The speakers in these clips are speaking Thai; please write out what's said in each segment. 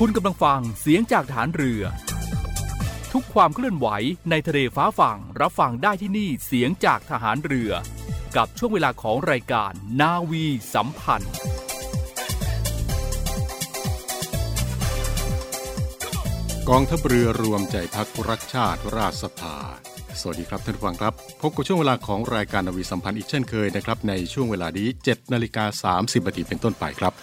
คุณกำลังฟังเสียงจากฐานเรือ ทุกความเคลื่อนไหวในทะเลฟ้าฝั่งรับฟังได้ที่นี่เสียงจากทหารเรือ กับช่วงเวลาของรายการนาวีสัมพันธ์ กองทัพเรือรวมใจพักรักชาติราชสภา สวัสดีครับท่านผู้ฟังครับ พบกับช่วงเวลาของรายการนาวีสัมพันธ์อีกเช่นเคยนะครับในช่วงเวลานี้7นาฬิกา30นาทีเป็นต้นไปครับ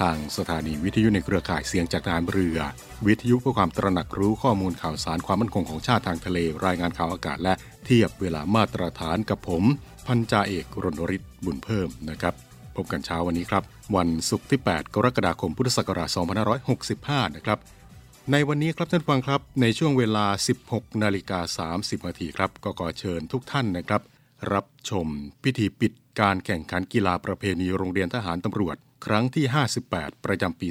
ทางสถานีวิทยุในเครือข่ายเสียงจากทหารเรือ วิทยุเพื่อความตระหนักรู้ข้อมูลข่าวสารความมั่นคงของชาติทางทะเล รายงานข่าวอากาศ และเทียบเวลามาตรฐานกับผม พันจ่าเอกรณริศบุญเพิ่มนะครับพบกันเช้าวันนี้ครับ วันศุกร์ที่ 8 กรกฎาคมพุทธศักราช2565 นะครับ ในวันนี้ครับท่านฟังครับ ในช่วงเวลา 16 นาฬิกา 30 นาทีครับก็ขอเชิญทุกท่านนะครับ รับชมพิธีปิดการแข่งขันกีฬาประเพณีโรงเรียนทหารตำรวจ ครั้งที่ 58 ประจำปี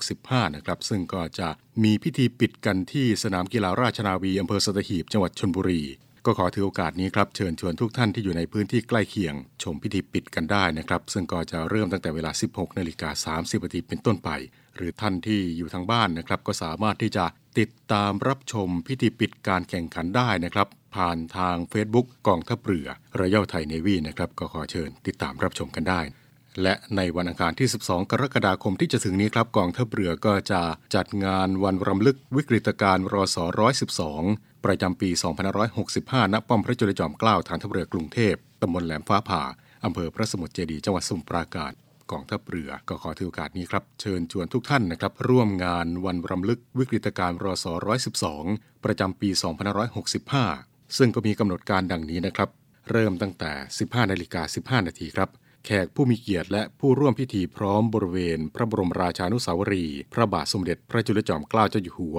2565 นะครับ ซึ่งก็จะมีพิธีปิดกันที่สนามกีฬาราชนาวีอำเภอสตหีบจังหวัดชลบุรี ก็ขอถือโอกาสนี้ครับเชิญชวนทุกท่านที่อยู่ในพื้นที่ใกล้เคียง ชมพิธีปิดกันได้นะครับ ซึ่งก็จะเริ่มตั้งแต่เวลา 16นาฬิกา30นาทีเป็นต้นไป หรือท่านที่อยู่ทางบ้านนะครับก็สามารถที่จะติดตามรับชมพิธีปิดการแข่งขันได้นะครับ ผ่านทาง Facebook กองทัพเรือรยัลไทยเนวีนะครับก็ขอเชิญติดตามรับชมกันได้ และในวันอังคารที่ 12 กรกฎาคมที่จะถึงนี้ครับกองทัพเรือก็จะจัดงานวันรำลึกวิกฤตการณ์รศ112 ประจำปี 2565 ณ ป้อมพระจุลจอมเกล้าฐานทัพเรือกรุงเทพ ตำบลแหลมฟ้าผ่า อำเภอพระสมุทรเจดีย์จังหวัดสมุทรปราการกองทัพเรือก็ขอถือโอกาสนี้ครับ เชิญชวนทุกท่านนะครับ ร่วมงานวันรำลึกวิกฤตการณ์รศ112 ประจำปี 2565 ซึ่งก็มีกำหนดการดังนี้นะครับ เริ่มตั้งแต่ 15นาฬิกา15 นาทีครับ แขกผู้มีเกียรติและผู้ร่วมพิธีพร้อมบริเวณ พระบรมราชานุสาวรีย์พระบาทสมเด็จพระจุลจอมเกล้าเจ้าอยู่หัว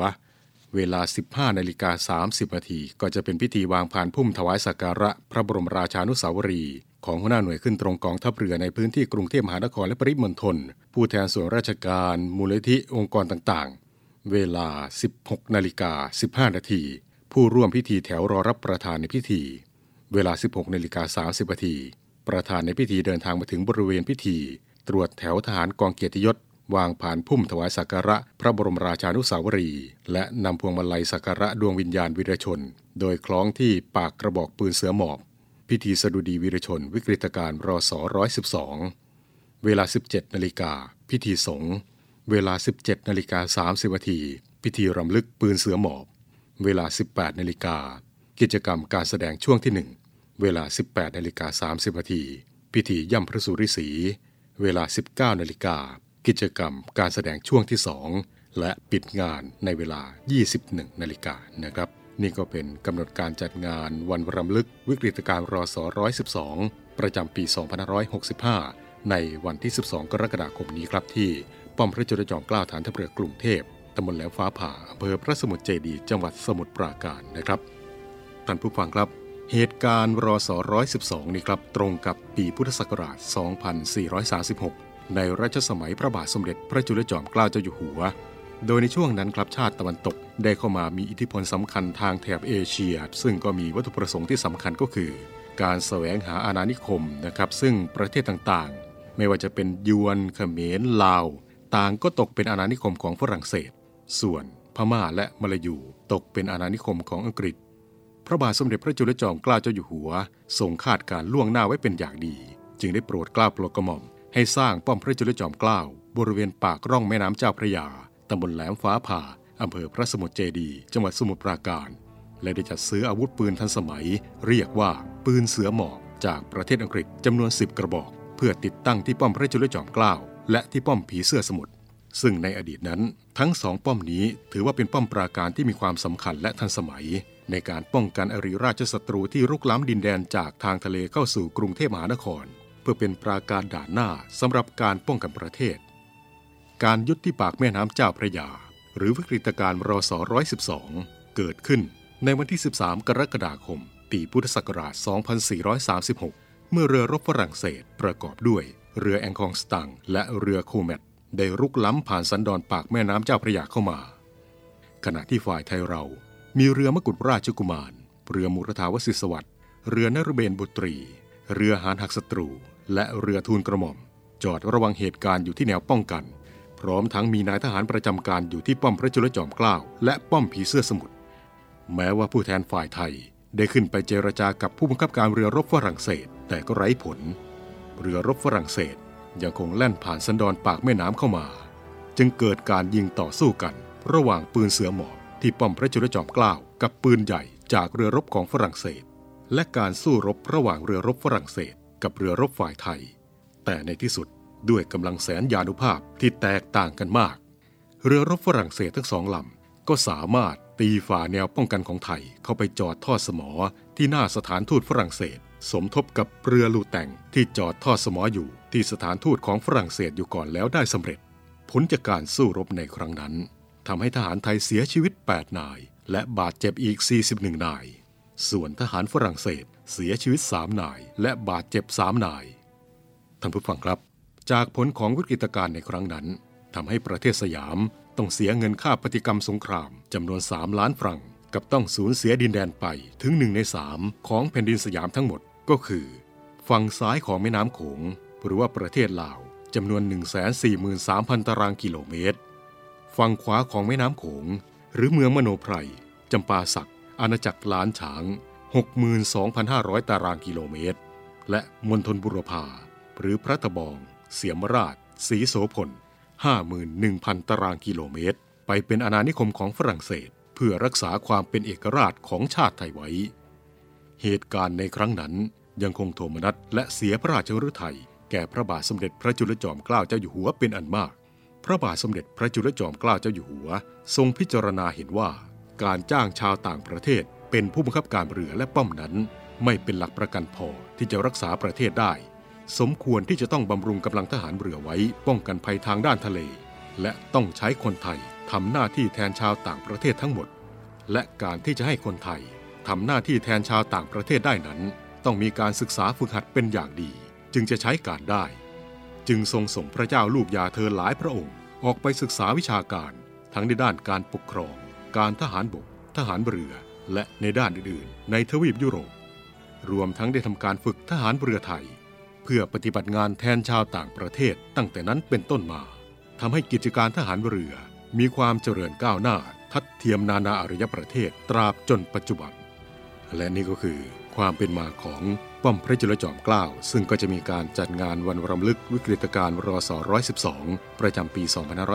เวลา 15นาฬิกา30นาทีก็จะเป็นพิธีวางผ่านพุ่มถวายสักการะ พระบรมราชานุสาวรีย์ของหัวหน้าหน่วยขึ้นตรงกองทัพเรือในพื้นที่กรุงเทพมหานครและปริมณฑลผู้แทนส่วนราชการ มูลนิธิองค์กรต่างๆ เวลา 16นาฬิกา15นาทีผู้ร่วมพิธีแถวรอรับประธานในพิธี เวลา 16นาฬิกา30นาที ประธานในพิธีเดินทางมาถึงบริเวณพิธี ตรวจแถวทหารกองเกียรติยศ วางผ่านพุ่มถวายสักการะ พระบรมราชานุสาวรี และนำพวงมาลัยสักการะดวงวิญญาณวีรชน โดยคล้องที่ปากกระบอกปืนเสือหมอบ พิธีสดุดีวีรชน วิกฤตการณ์รศ112เวลา 17นาฬิกาพิธีสงฆ์เวลา 17นาฬิกา30นาทีพิธีรำลึกปืนเสือหมอบ เวลา 18นาฬิกากิจกรรมการแสดงช่วงที่1 เวลา 18นาฬิกา30นาทีพิธีย่ำพระสุริสีเวลา 19นาฬิกากิจกรรมการแสดงช่วงที่ 2 และปิดงานในเวลา 21นาฬิกานะครับ นี่ก็เป็นกำหนดการจัดงานวันรำลึกวิกฤตการณ์รศ112 ประจำปี 2565 ในวันที่ 12 กรกฎาคมนี้ครับที่ป้อมพระจุลจอมเกล้าฐานทัพเรือกรุงเทพตำบลแหลมฟ้าผ่าอำเภอพระสมุทรเจดี จังหวัดสมุทรปราการนะครับท่านผู้ฟังครับ เหตุการณ์รศ112นี้ครับตรงกับปีพุทธศักราช 2436 ในรัชสมัยพระบาทสมเด็จพระจุลจอมเกล้าเจ้าอยู่หัว โดยในช่วงนั้นครับชาติตะวันตกได้เข้ามามีอิทธิพลสำคัญทางแถบเอเชีย ซึ่งก็มีวัตถุประสงค์ที่สำคัญก็คือ การแสวงหาอาณานิคมนะครับซึ่งประเทศต่างๆ ไม่ว่าจะเป็นยวนเขมรลาว ต่างก็ตกเป็นอาณานิคมของฝรั่งเศส ส่วนพม่าและมลายูตกเป็นอาณานิคมของอังกฤษ พระบาทสมเด็จพระจุลจอมเกล้าเจ้าอยู่หัวทรงคาดการล่วงหน้าไว้เป็นอย่างดี จึงได้โปรดเกล้าโปรดกระหม่อม ให้สร้างป้อมพระจุลจอมเกล้าบริเวณปากร่องแม่น้ำเจ้าพระยาตำบลแหลมฟ้าผ่าอำเภอพระสมุทรเจดี จังหวัดสมุทรปราการ และได้จัดซื้ออาวุธปืนทันสมัย เรียกว่าปืนเสือหมอบจากประเทศอังกฤษจำนวน 10 กระบอก เพื่อติดตั้งที่ป้อมพระจุลจอมเกล้าและที่ป้อมผีเสื้อสมุทรซึ่งในอดีตนั้น ทั้งสองป้อมนี้ถือว่าเป็นป้อมปราการที่มีความสำคัญและทันสมัย ในการป้องกันอริราชศัตรูที่รุกล้ำดินแดนจากทางทะเลเข้าสู่กรุงเทพมหานคร เพื่อเป็นปราการด่านหน้าสำหรับการป้องกันประเทศ การยุดที่ปากแม่น้ำเจ้าพระยา หรือวิกฤตการณ์รศ112 เกิดขึ้นในวันที่ 13 กรกฎาคม ปีพุทธศักราช 2436 เมื่อเรือรบฝรั่งเศสประกอบด้วย เรือแองคองสตังและเรือโคเมตได้รุกล้ำผ่านสันดอนปากแม่น้ำเจ้าพระยาเข้ามา ขณะที่ฝ่ายไทยเรา มีเรือมกุฎราชกุมาร เรือมุรธาวสิสวัสดิ์เรือนรเบนบุตรี เรือหานหักศัตรู และเรือทูลกระหม่อม จอดระวังเหตุการณ์อยู่ที่แนวป้องกัน พร้อมทั้งมีนายทหารประจำการอยู่ที่ป้อมพระจุลจอมเกล้าและป้อมผีเสื้อสมุทรแม้ว่าผู้แทนฝ่ายไทยได้ขึ้นไปเจรจากับผู้บังคับการเรือรบฝรั่งเศส แต่ก็ไร้ผล เรือรบฝรั่งเศสยังคงแล่นผ่านสันดอนปากแม่น้ำเข้ามา จึงเกิดการยิงต่อสู้กัน ระหว่างปืนเสือหมอบ ที่ป้อมพระจุลจอมเกล้ากับปืนใหญ่จากเรือรบของฝรั่งเศส และการสู้รบระหว่างเรือรบฝรั่งเศส กับเรือรบฝ่ายไทย แต่ในที่สุดด้วยกำลังแสนยานุภาพที่แตกต่างกันมาก เรือรบฝรั่งเศสทั้งสองลำก็สามารถตีฝ่าแนวป้องกันของไทยเข้าไปจอดทอดสมอที่หน้าสถานทูตฝรั่งเศส สมทบกับเรือลูแต่งที่จอดทอดสมออยู่ที่สถานทูตของฝรั่งเศสอยู่ก่อนแล้วได้สำเร็จ ผลจากการสู้รบในครั้งนั้น ทำให้ทหารไทยเสียชีวิต 8 นาย และบาดเจ็บอีก 41 นาย ส่วนทหารฝรั่งเศสเสียชีวิต 3 นาย และบาดเจ็บ 3 นาย ท่านผู้ฟังครับ จากผลของวิกฤตการณ์ในครั้งนั้นทำให้ประเทศสยามต้องเสียเงินค่าปฏิกรรมสงครามจำนวน 3 ล้านฟรังกับต้องสูญเสียดินแดนไปถึงหนึ่งในสามของแผ่นดินสยามทั้งหมดก็คือ ฝั่งซ้ายของแม่น้ำโขงหรือว่าประเทศลาวจำนวน 143,000 ตารางกิโลเมตร ฝั่งขวาของแม่น้ำโขง หรือเมืองมโนไพรจำปาสัก อาณาจักรล้านฉาง 62,500 ตารางกิโลเมตร และมณฑลบุรพาหรือพระตะบอง เสียมราช สีโสพล 51,000 ตารางกิโลเมตร ไปเป็นอาณานิคมของฝรั่งเศส เพื่อรักษาความเป็นเอกราชของชาติไทยไว้ เหตุการณ์ในครั้งนั้นยังคงโทมนัสและเสียพระราชฤทัยแก่พระบาทสมเด็จพระจุลจอมเกล้าเจ้าอยู่หัวเป็นอันมาก พระบาทสมเด็จพระจุลจอมเกล้าเจ้าอยู่หัว ทรงพิจารณาเห็นว่า การจ้างชาวต่างประเทศ เป็นผู้บังคับการเรือและป้อมนั้น ไม่เป็นหลักประกันพอที่จะรักษาประเทศได้ สมควรที่จะต้องบำรุงกำลังทหารเรือไว้ป้องกันภัยทางด้านทะเล และต้องใช้คนไทยทำหน้าที่แทนชาวต่างประเทศทั้งหมด และการที่จะให้คนไทยทำหน้าที่แทนชาวต่างประเทศได้นั้น ต้องมีการศึกษาฝึกหัดเป็นอย่างดี จึงจะใช้การได้ จึงทรงส่งพระเจ้าลูกยาเธอหลายพระองค์ ออกไปศึกษาวิชาการทั้งในด้านการปกครอง การทหารบก ทหารเรือ และในด้านอื่นๆ ในทวีปยุโรป รวมทั้งได้ทำการฝึกทหารเรือไทย เพื่อปฏิบัติงานแทนชาวต่างประเทศตั้งแต่นั้นเป็นต้นมาทำให้กิจการทหารเรือ มีความเจริญก้าวหน้า ทัดเทียมนานาอารยประเทศตราบจนปัจจุบัน และนี่ก็คือความเป็นมาของ ป้อมพระจุลจอมเกล้าซึ่งก็จะมีการจัดงานวันรำลึกวิกฤตการณ์รศ112 ประจำปี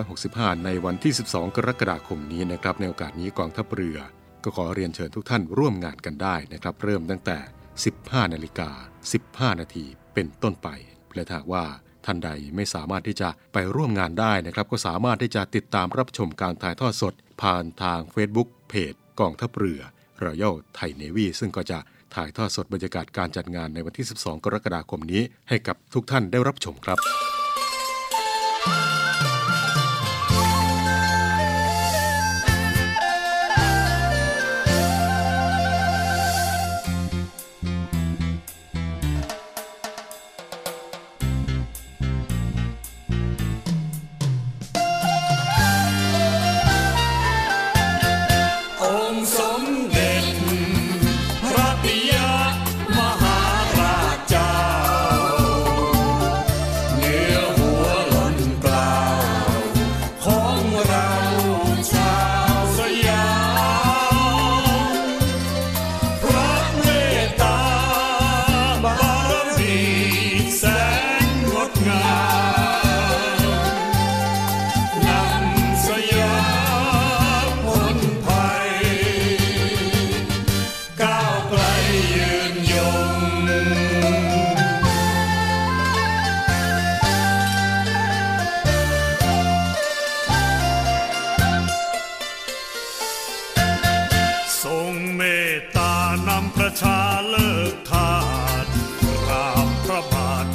2565 ในวันที่ 12 กรกฎาคมนี้นะครับในโอกาสนี้กองทัพเรือ ก็ขอเรียนเชิญทุกท่านร่วมงานกันได้นะครับ เริ่มตั้งแต่ 15 นาฬิกา 15 นาทีเป็นต้นไปและถ้าว่าท่านใดไม่สามารถที่จะไปร่วมงานได้นะครับ ก็สามารถที่จะติดตามรับชมการถ่ายทอดสด ผ่านทาง Facebook เพจกองทัพเรือรอยัลไทยเนวีซึ่งก็จะ ถ่ายทอดสดบรรยากาศการจัดงานในวันที่ 12 กรกฎาคมนี้ให้กับทุกท่านได้รับชมครับ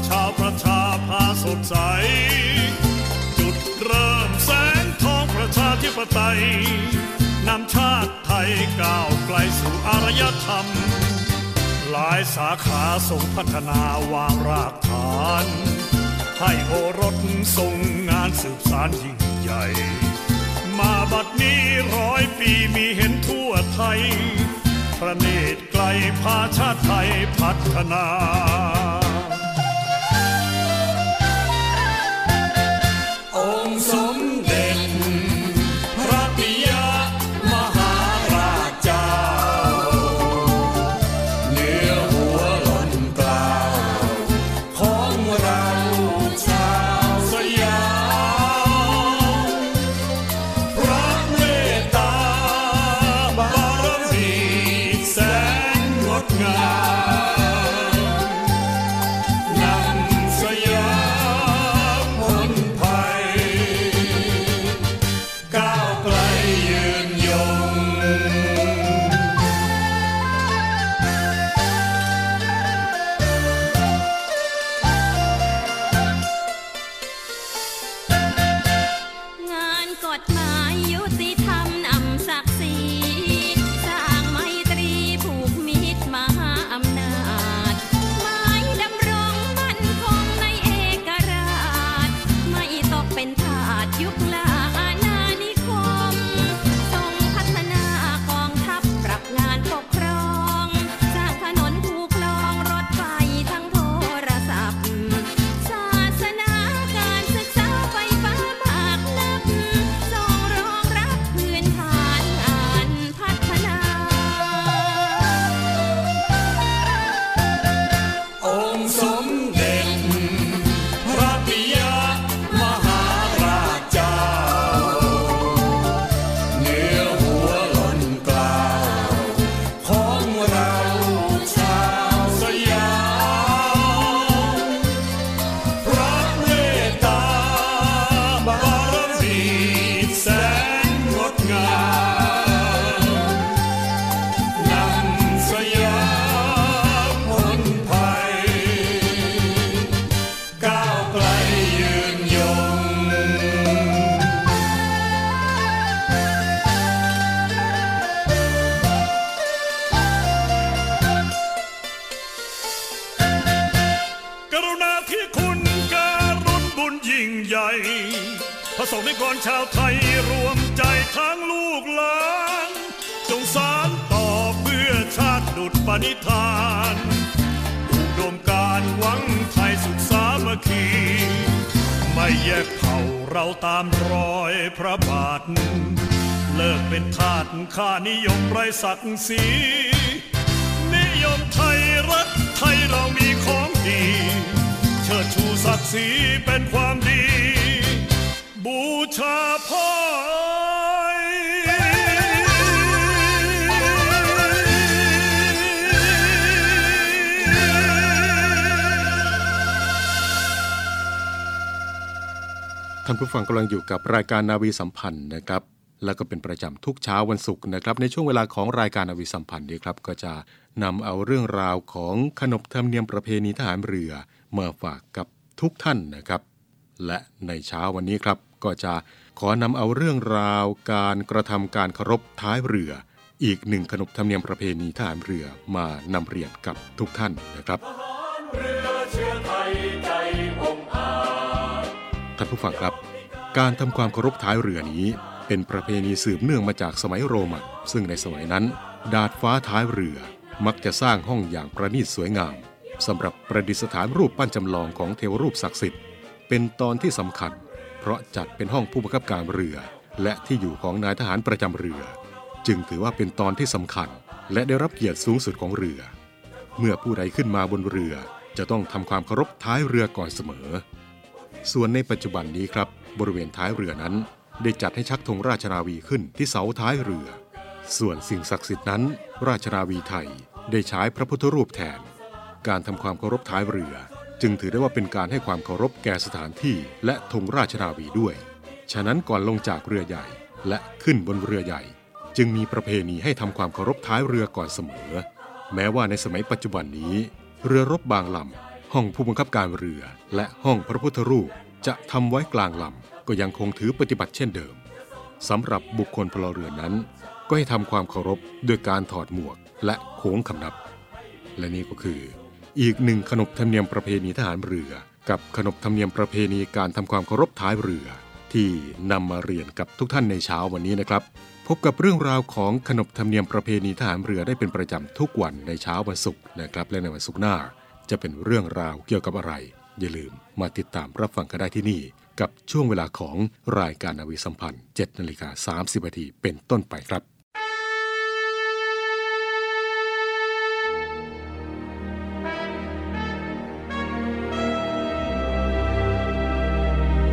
ชาวประชาพาสดใส จุดเริ่มแสงทองประชาธิปไตยนำชาติไทยก้าวไกลสู่อารยธรรม หลายสาขาส่งพัฒนาวางรากฐาน ให้โอรสส่งงานสืบสารยิ่งใหญ่ มาบัดนี้ร้อยปีมีเห็นทั่วไทยประเนตรไกลพาชาติไทยพัฒนา นาวไทยรวมใจทั้งลูกหลานจงสารต่อเพื่อชาติดุจปณิธานอุดมการหวังไทยสุขสามัคคี ไม่แยกเผ่าเราตามรอยพระบาท เลิกเป็นทาสข้านิยมไรศักดิ์ศรีนิยมไทยรักไทยเรามีของดี เชิดชูศักดิ์ศรีเป็นความดี บูชาพ่อท่านผู้ฟังกำลังอยู่กับรายการนาวีสัมพันธ์นะครับ แล้วก็เป็นประจำทุกเช้าวันศุกร์นะครับ ในช่วงเวลาของรายการนาวีสัมพันธ์นี้ครับ ก็จะนำเอาเรื่องราวของขนบธรรมเนียมประเพณีทหารเรือมาฝากกับทุกท่านนะครับ และในเช้าวันนี้ครับ ก็จะขอนำเอาเรื่องราวการกระทำการเคารพท้ายเรือ อีกหนึ่งขนบธรรมเนียมประเพณีทหารเรือมานำเรียนกับทุกท่านนะครับท่านผู้ฟังครับ การทำความเคารพท้ายเรือนี้ เป็นประเพณีสืบเนื่องมาจากสมัยโรมันซึ่งในสมัยนั้น ดาดฟ้าท้ายเรือมักจะสร้างห้องอย่างประณีตสวยงามสำหรับประดิษฐานรูปปั้นจำลองของเทวรูปศักดิ์สิทธิ์ เป็นตอนที่สำคัญ เพราะจัดเป็นห้องผู้บังคับการเรือ และที่อยู่ของนายทหารประจำเรือ จึงถือว่าเป็นตอนที่สำคัญ และได้รับเกียรติสูงสุดของเรือ เมื่อผู้ใดขึ้นมาบนเรือจะต้องทำความเคารพท้ายเรือก่อนเสมอ ส่วนในปัจจุบันนี้ครับ บริเวณท้ายเรือนั้น ได้จัดให้ชักธงราชนาวีขึ้นที่เสาท้ายเรือ ส่วนสิ่งศักดิ์สิทธิ์นั้น ราชนาวีไทยได้ใช้พระพุทธรูปแทน การทำความเคารพท้ายเรือ จึงถือได้ว่าเป็นการให้ความเคารพแก่สถานที่และธงราชนาวีด้วย ฉะนั้นก่อนลงจากเรือใหญ่และขึ้นบนเรือใหญ่ จึงมีประเพณีให้ทำความเคารพท้ายเรือก่อนเสมอ แม้ว่าในสมัยปัจจุบันนี้ เรือรบบางลำห้องผู้บังคับการเรือ และห้องพระพุทธรูปจะทำไว้กลางลำก็ยังคงถือปฏิบัติเช่นเดิมสำหรับบุคคลพลเรือนนั้น ก็ให้ทำความเคารพด้วยการถอดหมวกและโค้งคำนับ และนี่ก็คือ อีกหนึ่งขนบธรรมเนียมประเพณีทหารเรือ กับขนบธรรมเนียมประเพณีการทำความเคารพท้ายเรือ ที่นำมาเรียนกับทุกท่านในเช้าวันนี้นะครับ พบกับเรื่องราวของขนบธรรมเนียมประเพณีทหารเรือได้เป็นประจำทุกวันในเช้าวันศุกร์นะครับและในวันศุกร์หน้า จะเป็นเรื่องราวเกี่ยวกับอะไร อย่าลืมมาติดตามรับฟังกันได้ที่นี่ กับช่วงเวลาของรายการนาวีสัมพันธ์7นาฬิกา30นาทีเป็นต้นไปครับ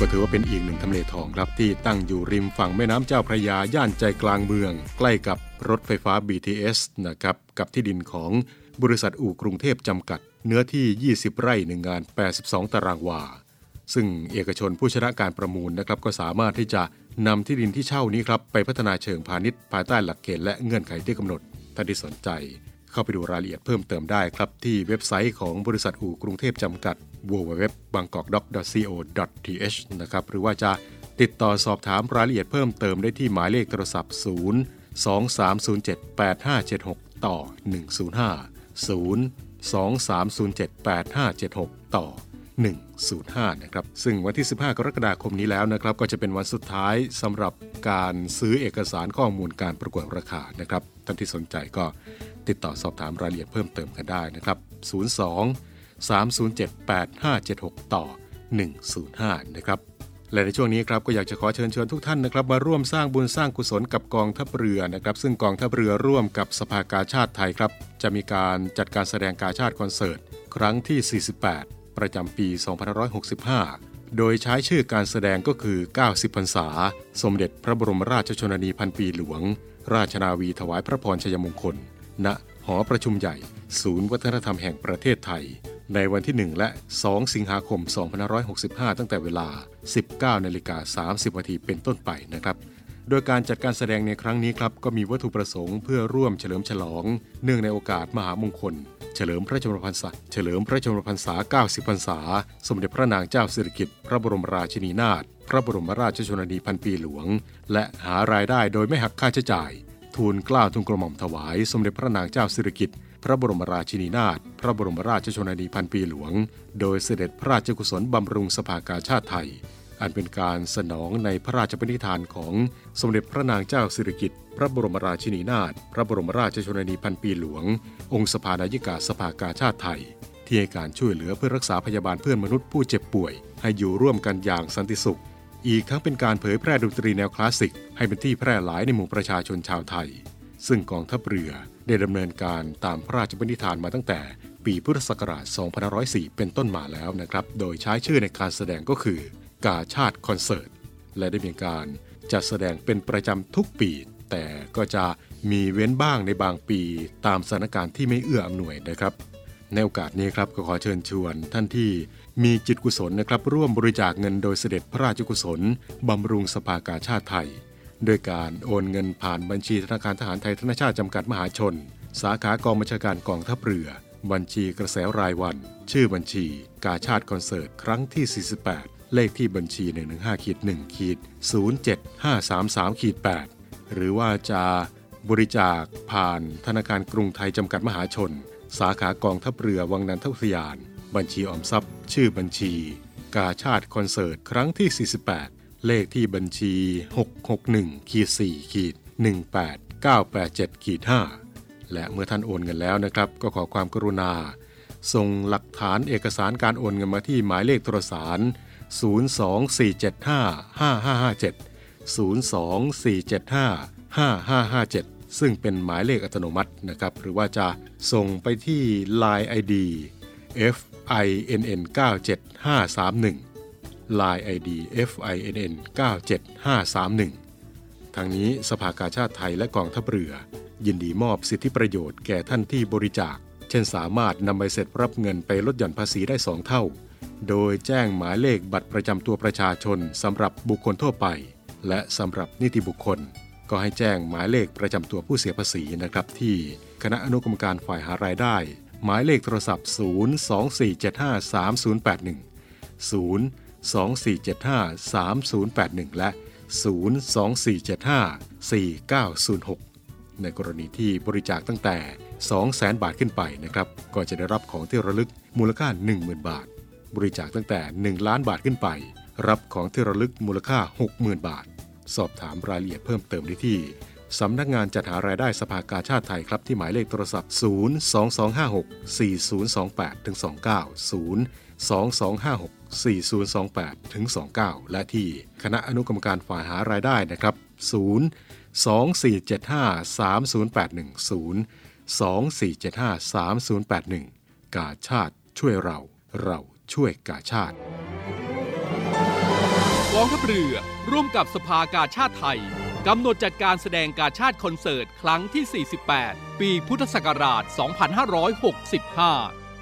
ก็ถือว่าเป็นอีกหนึ่งทำเลทองครับที่ตั้งอยู่ริมฝั่งแม่น้ำเจ้าพระยาย่านใจกลางเมือง ใกล้กับรถไฟฟ้า BTS นะครับกับที่ดินของบริษัทอู่กรุงเทพจำกัด เนื้อที่ 20 ไร่หนึ่งงาน 82 ตารางวา ซึ่งเอกชนผู้ชนะการประมูลนะครับก็สามารถที่จะนำที่ดินที่เช่านี้ครับไปพัฒนาเชิงพาณิชย์ภายใต้หลักเกณฑ์และเงื่อนไขที่กำหนดถ้าที่สนใจ เข้าไปดูรายละเอียดเพิ่มเติมได้ครับที่เว็บไซต์ของบริษัทอู่กรุงเทพจำกัด www.bangkokdoc.co.th นะครับหรือว่าจะติดต่อสอบถามรายละเอียดเพิ่มเติมได้ที่หมายเลขโทรศัพท์ 0 2307 8576 ต่อ 105 0 2307 8576 ต่อ 105 นะครับ ซึ่งวันที่ 15 กรกฎาคมนี้แล้วนะครับ ก็จะเป็นวันสุดท้ายสำหรับการซื้อเอกสารข้อมูลการประกวดราคานะครับ ท่านที่สนใจก็ติดต่อสอบถามรายละเอียดเพิ่มเติมกันได้นะครับ 02 307 8576 ต่อ 105 นะครับ และในช่วงนี้ครับก็อยากจะขอเชิญชวนทุกท่านนะครับมาร่วมสร้างบุญสร้างกุศลกับกองทัพเรือนะครับ ซึ่งกองทัพเรือร่วมกับสภากาชาติไทยครับ จะมีการจัดการแสดงกาชาติคอนเสิร์ต ครั้งที่ 48 ประจำปี 2565โดยใช้ชื่อการแสดงก็คือ 90พรรษา สมเด็จพระบรมราชชนนีพันปีหลวง ราชนาวีถวายพระพรชัยมงคล ณ หอประชุมใหญ่ ศูนย์วัฒนธรรมแห่งประเทศไทย ในวันที่ 1 และ 2 สิงหาคม 2565 ตั้งแต่เวลา 19นาฬิกา30นาทีเป็นต้นไปนะครับ โดยการจัดการแสดงในครั้งนี้ครับ ก็มีวัตถุประสงค์เพื่อร่วมเฉลิมฉลอง เนื่องในโอกาสมหามงคล เฉลิมพระชนมพรรษาเฉลิมพระชนมพรรษา 90 พรรษา สมเด็จพระนางเจ้าสิริกิติ์พระบรมราชินีนาถพระบรมราชชนนีพันปีหลวง และหารายได้โดยไม่หักค่าใช้จ่าย ทูลกล้าทูลกระหม่อมถวาย สมเด็จพระนางเจ้าสิริกิติ์ ระบรมราชินีนาถพระบรมราชชนนีพันปีหลวง โดยเสด็จพระราชกุศลบำรุงสภากาชาติไทย อันเป็นการสนองในพระราชปณิธานของสมเด็จพระนางเจ้าสิริกิติ์พระบรมราชินีนาถพระบรมราชชนนีพันปีหลวง องค์สภานายิกาสภากาชาติไทย ที่ให้การช่วยเหลือเพื่อรักษาพยาบาลเพื่อนมนุษย์ผู้เจ็บป่วย ให้อยู่ร่วมกันอย่างสันติสุข อีกทั้งเป็นการเผยแพร่ดนตรีแนวคลาสสิก ให้เป็นที่แพร่หลายในหมู่ประชาชนชาวไทย ซึ่งกองทัพเรือได้ดำเนินการตามพระราชบัญญัติมาตั้งแต่ปีพุทธศักราช 2504 เป็นต้นมาแล้วนะครับ โดยใช้ชื่อในการแสดงก็คือกาชาติคอนเสิร์ต และได้มีการจัดแสดงเป็นประจำทุกปี แต่ก็จะมีเว้นบ้างในบางปีตามสถานการณ์ที่ไม่เอื้ออำนวยนะครับ ในโอกาสนี้ครับก็ขอเชิญชวนท่านที่มีจิตกุศลนะครับร่วมบริจาคเงินโดยเสด็จพระราชกุศลบำรุงสภากาชาติไทย โดยการโอนเงินผ่านบัญชีธนาคารทหารไทยธนชาติจำกัดมหาชน สาขากองบัญชาการกองทัพเรือ บัญชีกระแสรายวัน ชื่อบัญชี กาชาติคอนเสิร์ต ครั้งที่ 48 เลขที่บัญชี 115ขีด1ขีด07533ขีด8หรือว่าจะบริจาคผ่านธนาคารกรุงไทยจำกัดมหาชน สาขากองทัพเรือวังนันทอุทยาน บัญชีออมทรัพย์ ชื่อบัญชี กาชาติคอนเสิร์ต ครั้งที่ 48 เลขที่บัญชี 661ขีด4ขีด18987ขีด5และเมื่อท่านโอนเงินแล้วนะครับ ก็ขอความกรุณา ส่งหลักฐานเอกสารการโอนเงินมาที่หมายเลขโทรศัพท์024755557ซึ่งเป็นหมายเลขอัตโนมัตินะครับ หรือว่าจะส่งไปที่ Line ID FINN 97531 Line ID FINN 97531 ทางนี้สภากาชาติไทยและกองทัพเรือ ยินดีมอบสิทธิประโยชน์แก่ท่านที่บริจาค เช่นสามารถนำใบเสร็จรับเงินไปลดหย่อนภาษีได้2เท่า โดยแจ้งหมายเลขบัตรประจำตัวประชาชนสำหรับบุคคลทั่วไป และสำหรับนิติบุคคล ก็ให้แจ้งหมายเลขประจำตัวผู้เสียภาษีนะครับที่คณะอนุกรรมการฝ่ายหารายได้ หมายเลขโทรศัพท์ 024753081 2475-3081 และ 024754906 ในกรณีที่บริจาคตั้งแต่ 200,000 บาทขึ้นไปนะครับ ก็จะได้รับของที่ระลึกมูลค่า 10,000 บาท บริจาคตั้งแต่ 1 ล้านบาทขึ้นไป รับของที่ระลึกมูลค่า 60,000 บาท สอบถามรายละเอียดเพิ่มเติมได้ที่สำนักงานจัดหารายได้สภากาชาติไทยครับที่หมายเลขโทรศัพท์ 022564028ถึง29 2256 4028ถึง29 และที่คณะอนุกรรมการฝ่ายหารายได้นะครับ 0 2475 3081 0 2475 3081 กาชาติช่วยเรา เราช่วยกาชาติกองทัพเรือร่วมกับสภากาชาติไทยกำหนดจัดการแสดงกาชาติคอนเสิร์ต ครั้งที่ 48 ปีพุทธศักราช 2565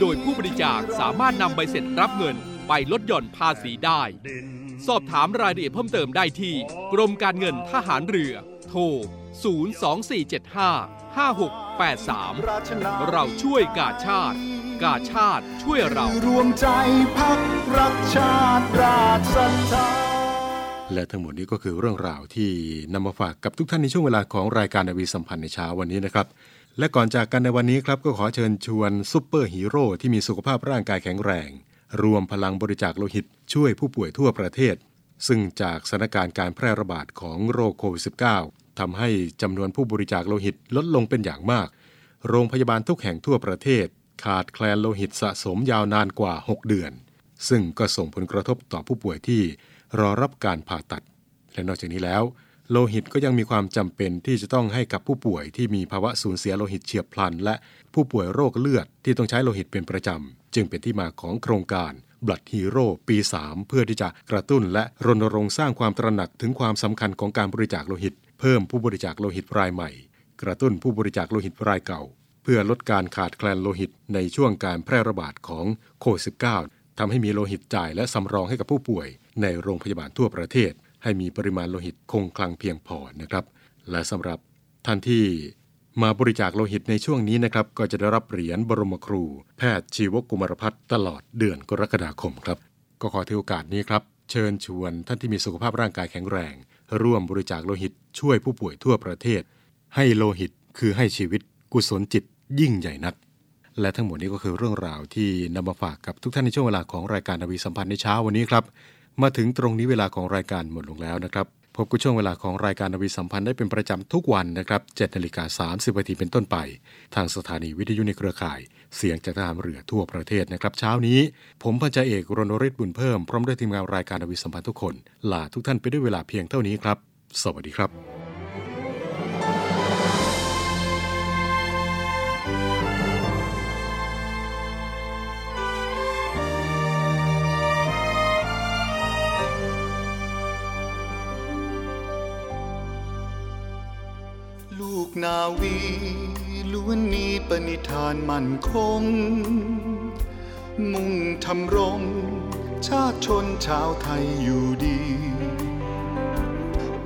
โดยผู้บริจาคสามารถนำใบเสร็จรับเงินไปลดหย่อนภาษีได้ สอบถามรายละเอียดเพิ่มเติมได้ที่ กรมการเงินทหารเรือ โทร 02475 5683 เราช่วยกาชาติ กาชาติช่วยเรา รวมใจภักดิ์รักชาติราชศรัทธาและทั้งหมดนี้ก็คือเรื่องราวที่นำมาฝากกับทุกท่านในช่วงเวลาของรายการนาวีสัมพันธ์ในเช้าวันนี้นะครับ และก่อนจากกันในวันนี้ครับก็ขอเชิญชวนซุปเปอร์ฮีโร่ที่มีสุขภาพร่างกายแข็งแรง รวมพลังบริจาคโลหิต ช่วยผู้ป่วยทั่วประเทศ ซึ่งจากสถานการณ์การแพร่ระบาดของโรคโควิด -19 ทำให้จำนวนผู้บริจาคโลหิตลดลงเป็นอย่างมาก โรงพยาบาลทุกแห่งทั่วประเทศ ขาดแคลนโลหิตสะสมยาวนานกว่า 6 เดือน ซึ่งก็ส่งผลกระทบต่อผู้ป่วยที่รอรับการผ่าตัด และนอกจากนี้แล้ว โลหิตก็ยังมีความจำเป็นที่จะต้องให้กับผู้ป่วยที่มีภาวะสูญเสียโลหิตเฉียบพลัน และผู้ป่วยโรคเลือดที่ต้องใช้โลหิตเป็นประจำ จึงเป็นที่มาของโครงการ Blood Hero ปี 3 เพื่อที่จะกระตุ้นและรณรงค์สร้างความตระหนักถึงความสำคัญของการบริจาคโลหิต เพิ่มผู้บริจาคโลหิตรายใหม่ กระตุ้นผู้บริจาคโลหิตรายเก่า เพื่อลดการขาดแคลนโลหิตในช่วงการแพร่ระบาดของโควิด -19 ทำให้มีโลหิตจ่ายและสำรองให้กับผู้ป่วยในโรงพยาบาลทั่วประเทศ ให้มีปริมาณโลหิตคงคลังเพียงพอนะครับ และสำหรับท่านที่มาบริจาคโลหิตในช่วงนี้นะครับ ก็จะได้รับเหรียญบรมครู แพทย์ชีวกุมารพัฒน์ตลอดเดือนกรกฎาคมครับ ก็ขอถือโอกาสนี้ครับ เชิญชวนท่านที่มีสุขภาพร่างกายแข็งแรง ร่วมบริจาคโลหิตช่วยผู้ป่วยทั่วประเทศ ให้โลหิตคือให้ชีวิตกุศลจิตยิ่งใหญ่นัก และทั้งหมดนี้ก็คือเรื่องราวที่นำมาฝากกับทุกท่านในช่วงเวลาของรายการนาวีสัมพันธ์ในเช้าวันนี้ครับ มาถึงตรงนี้เวลาของรายการหมดลงแล้วนะครับ พบกับช่วงเวลาของรายการนาวีสัมพันธ์ได้เป็นประจำทุกวันนะครับ7นาฬิกา30นาทีเป็นต้นไป ทางสถานีวิทยุในเครือข่าย เสียงจากทหารเรือทั่วประเทศนะครับ เช้านี้ ผมพันจ่าเอกรณฤทธิ์บุญเพิ่มพร้อมด้วยทีมงานรายการนาวีสัมพันธ์ทุกคนลาทุกท่านไปด้วยเวลาเพียงเท่านี้ครับ สวัสดีครับ กนาวีล้วนมีปณิธานมั่นคง มุ่งทำรง ชาติชนชาวไทยอยู่ดี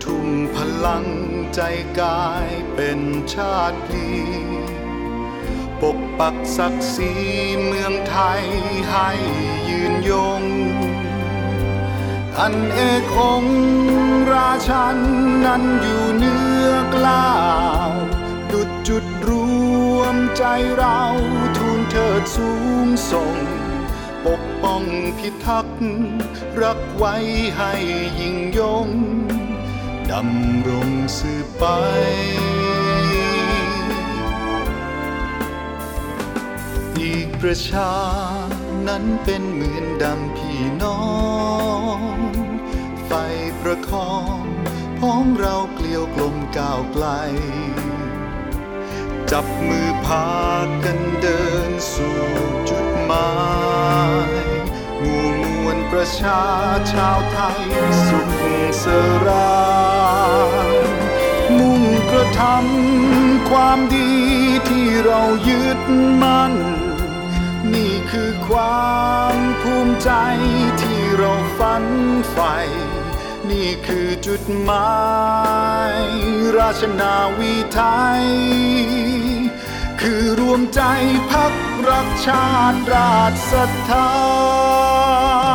ทุ่มพลังใจกายเป็นชาติพีปกปักศักดิ์ศรีเมืองไทยให้ยืนยง อันเอกองราชันนั้นอยู่เนื้อกล้า ดุดจุดรวมใจเราทูลเถิดสูงส่ง ปกป้องพิทักษ์รักไว้ให้ยิ่งยง ดำรงสืบไปอีกประชานั้นเป็นเหมือนดังพี่น้อง ไฟประคองพ้องเราเกลียวกลมก้าวไกล จับมือพากันเดินสู่จุดหมายหมู่มวลประชาชาวไทยสุขสรายมุ่งกระทำความดีที่เรายึดมั่น นี่คือความภูมิใจที่เราฝันใฝ่ นี่คือจุดหมาย ราชนาวีไทย คือรวมใจพักรักชาติราชศรัทธา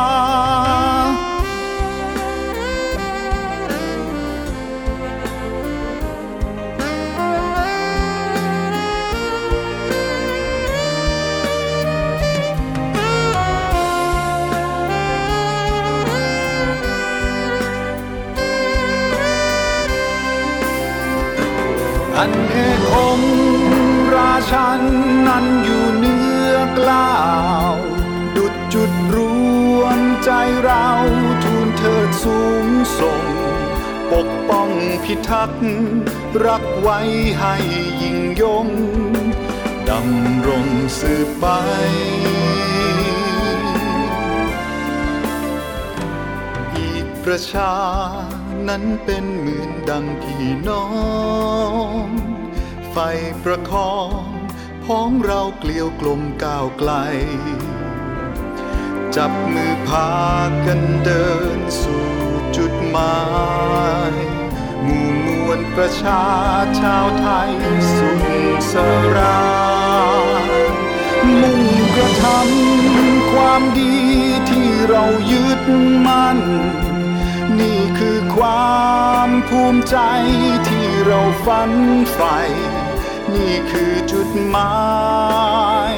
พิทักษ์รักไว้ให้ยิ่งยงดำรงสืบไป อีกประชานั้นเป็นเหมือนดังพี่น้อง ไฟประคองพ้องเราเกลียวกลมก้าวไกล จับมือพากันเดินสู่ ประชาชาวไทยสุขสรายมุ่งกระทำความดีที่เรายึดมั่น นี่คือความภูมิใจที่เราฝันใฝ่นี่คือจุดหมาย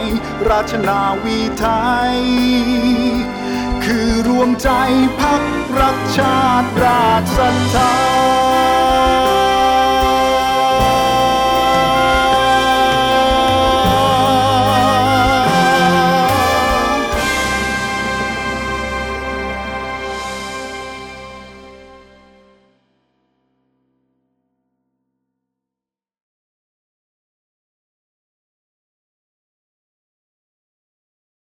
ราชนาวีไทย คือรวมใจพักรักชาติราชศรัทธา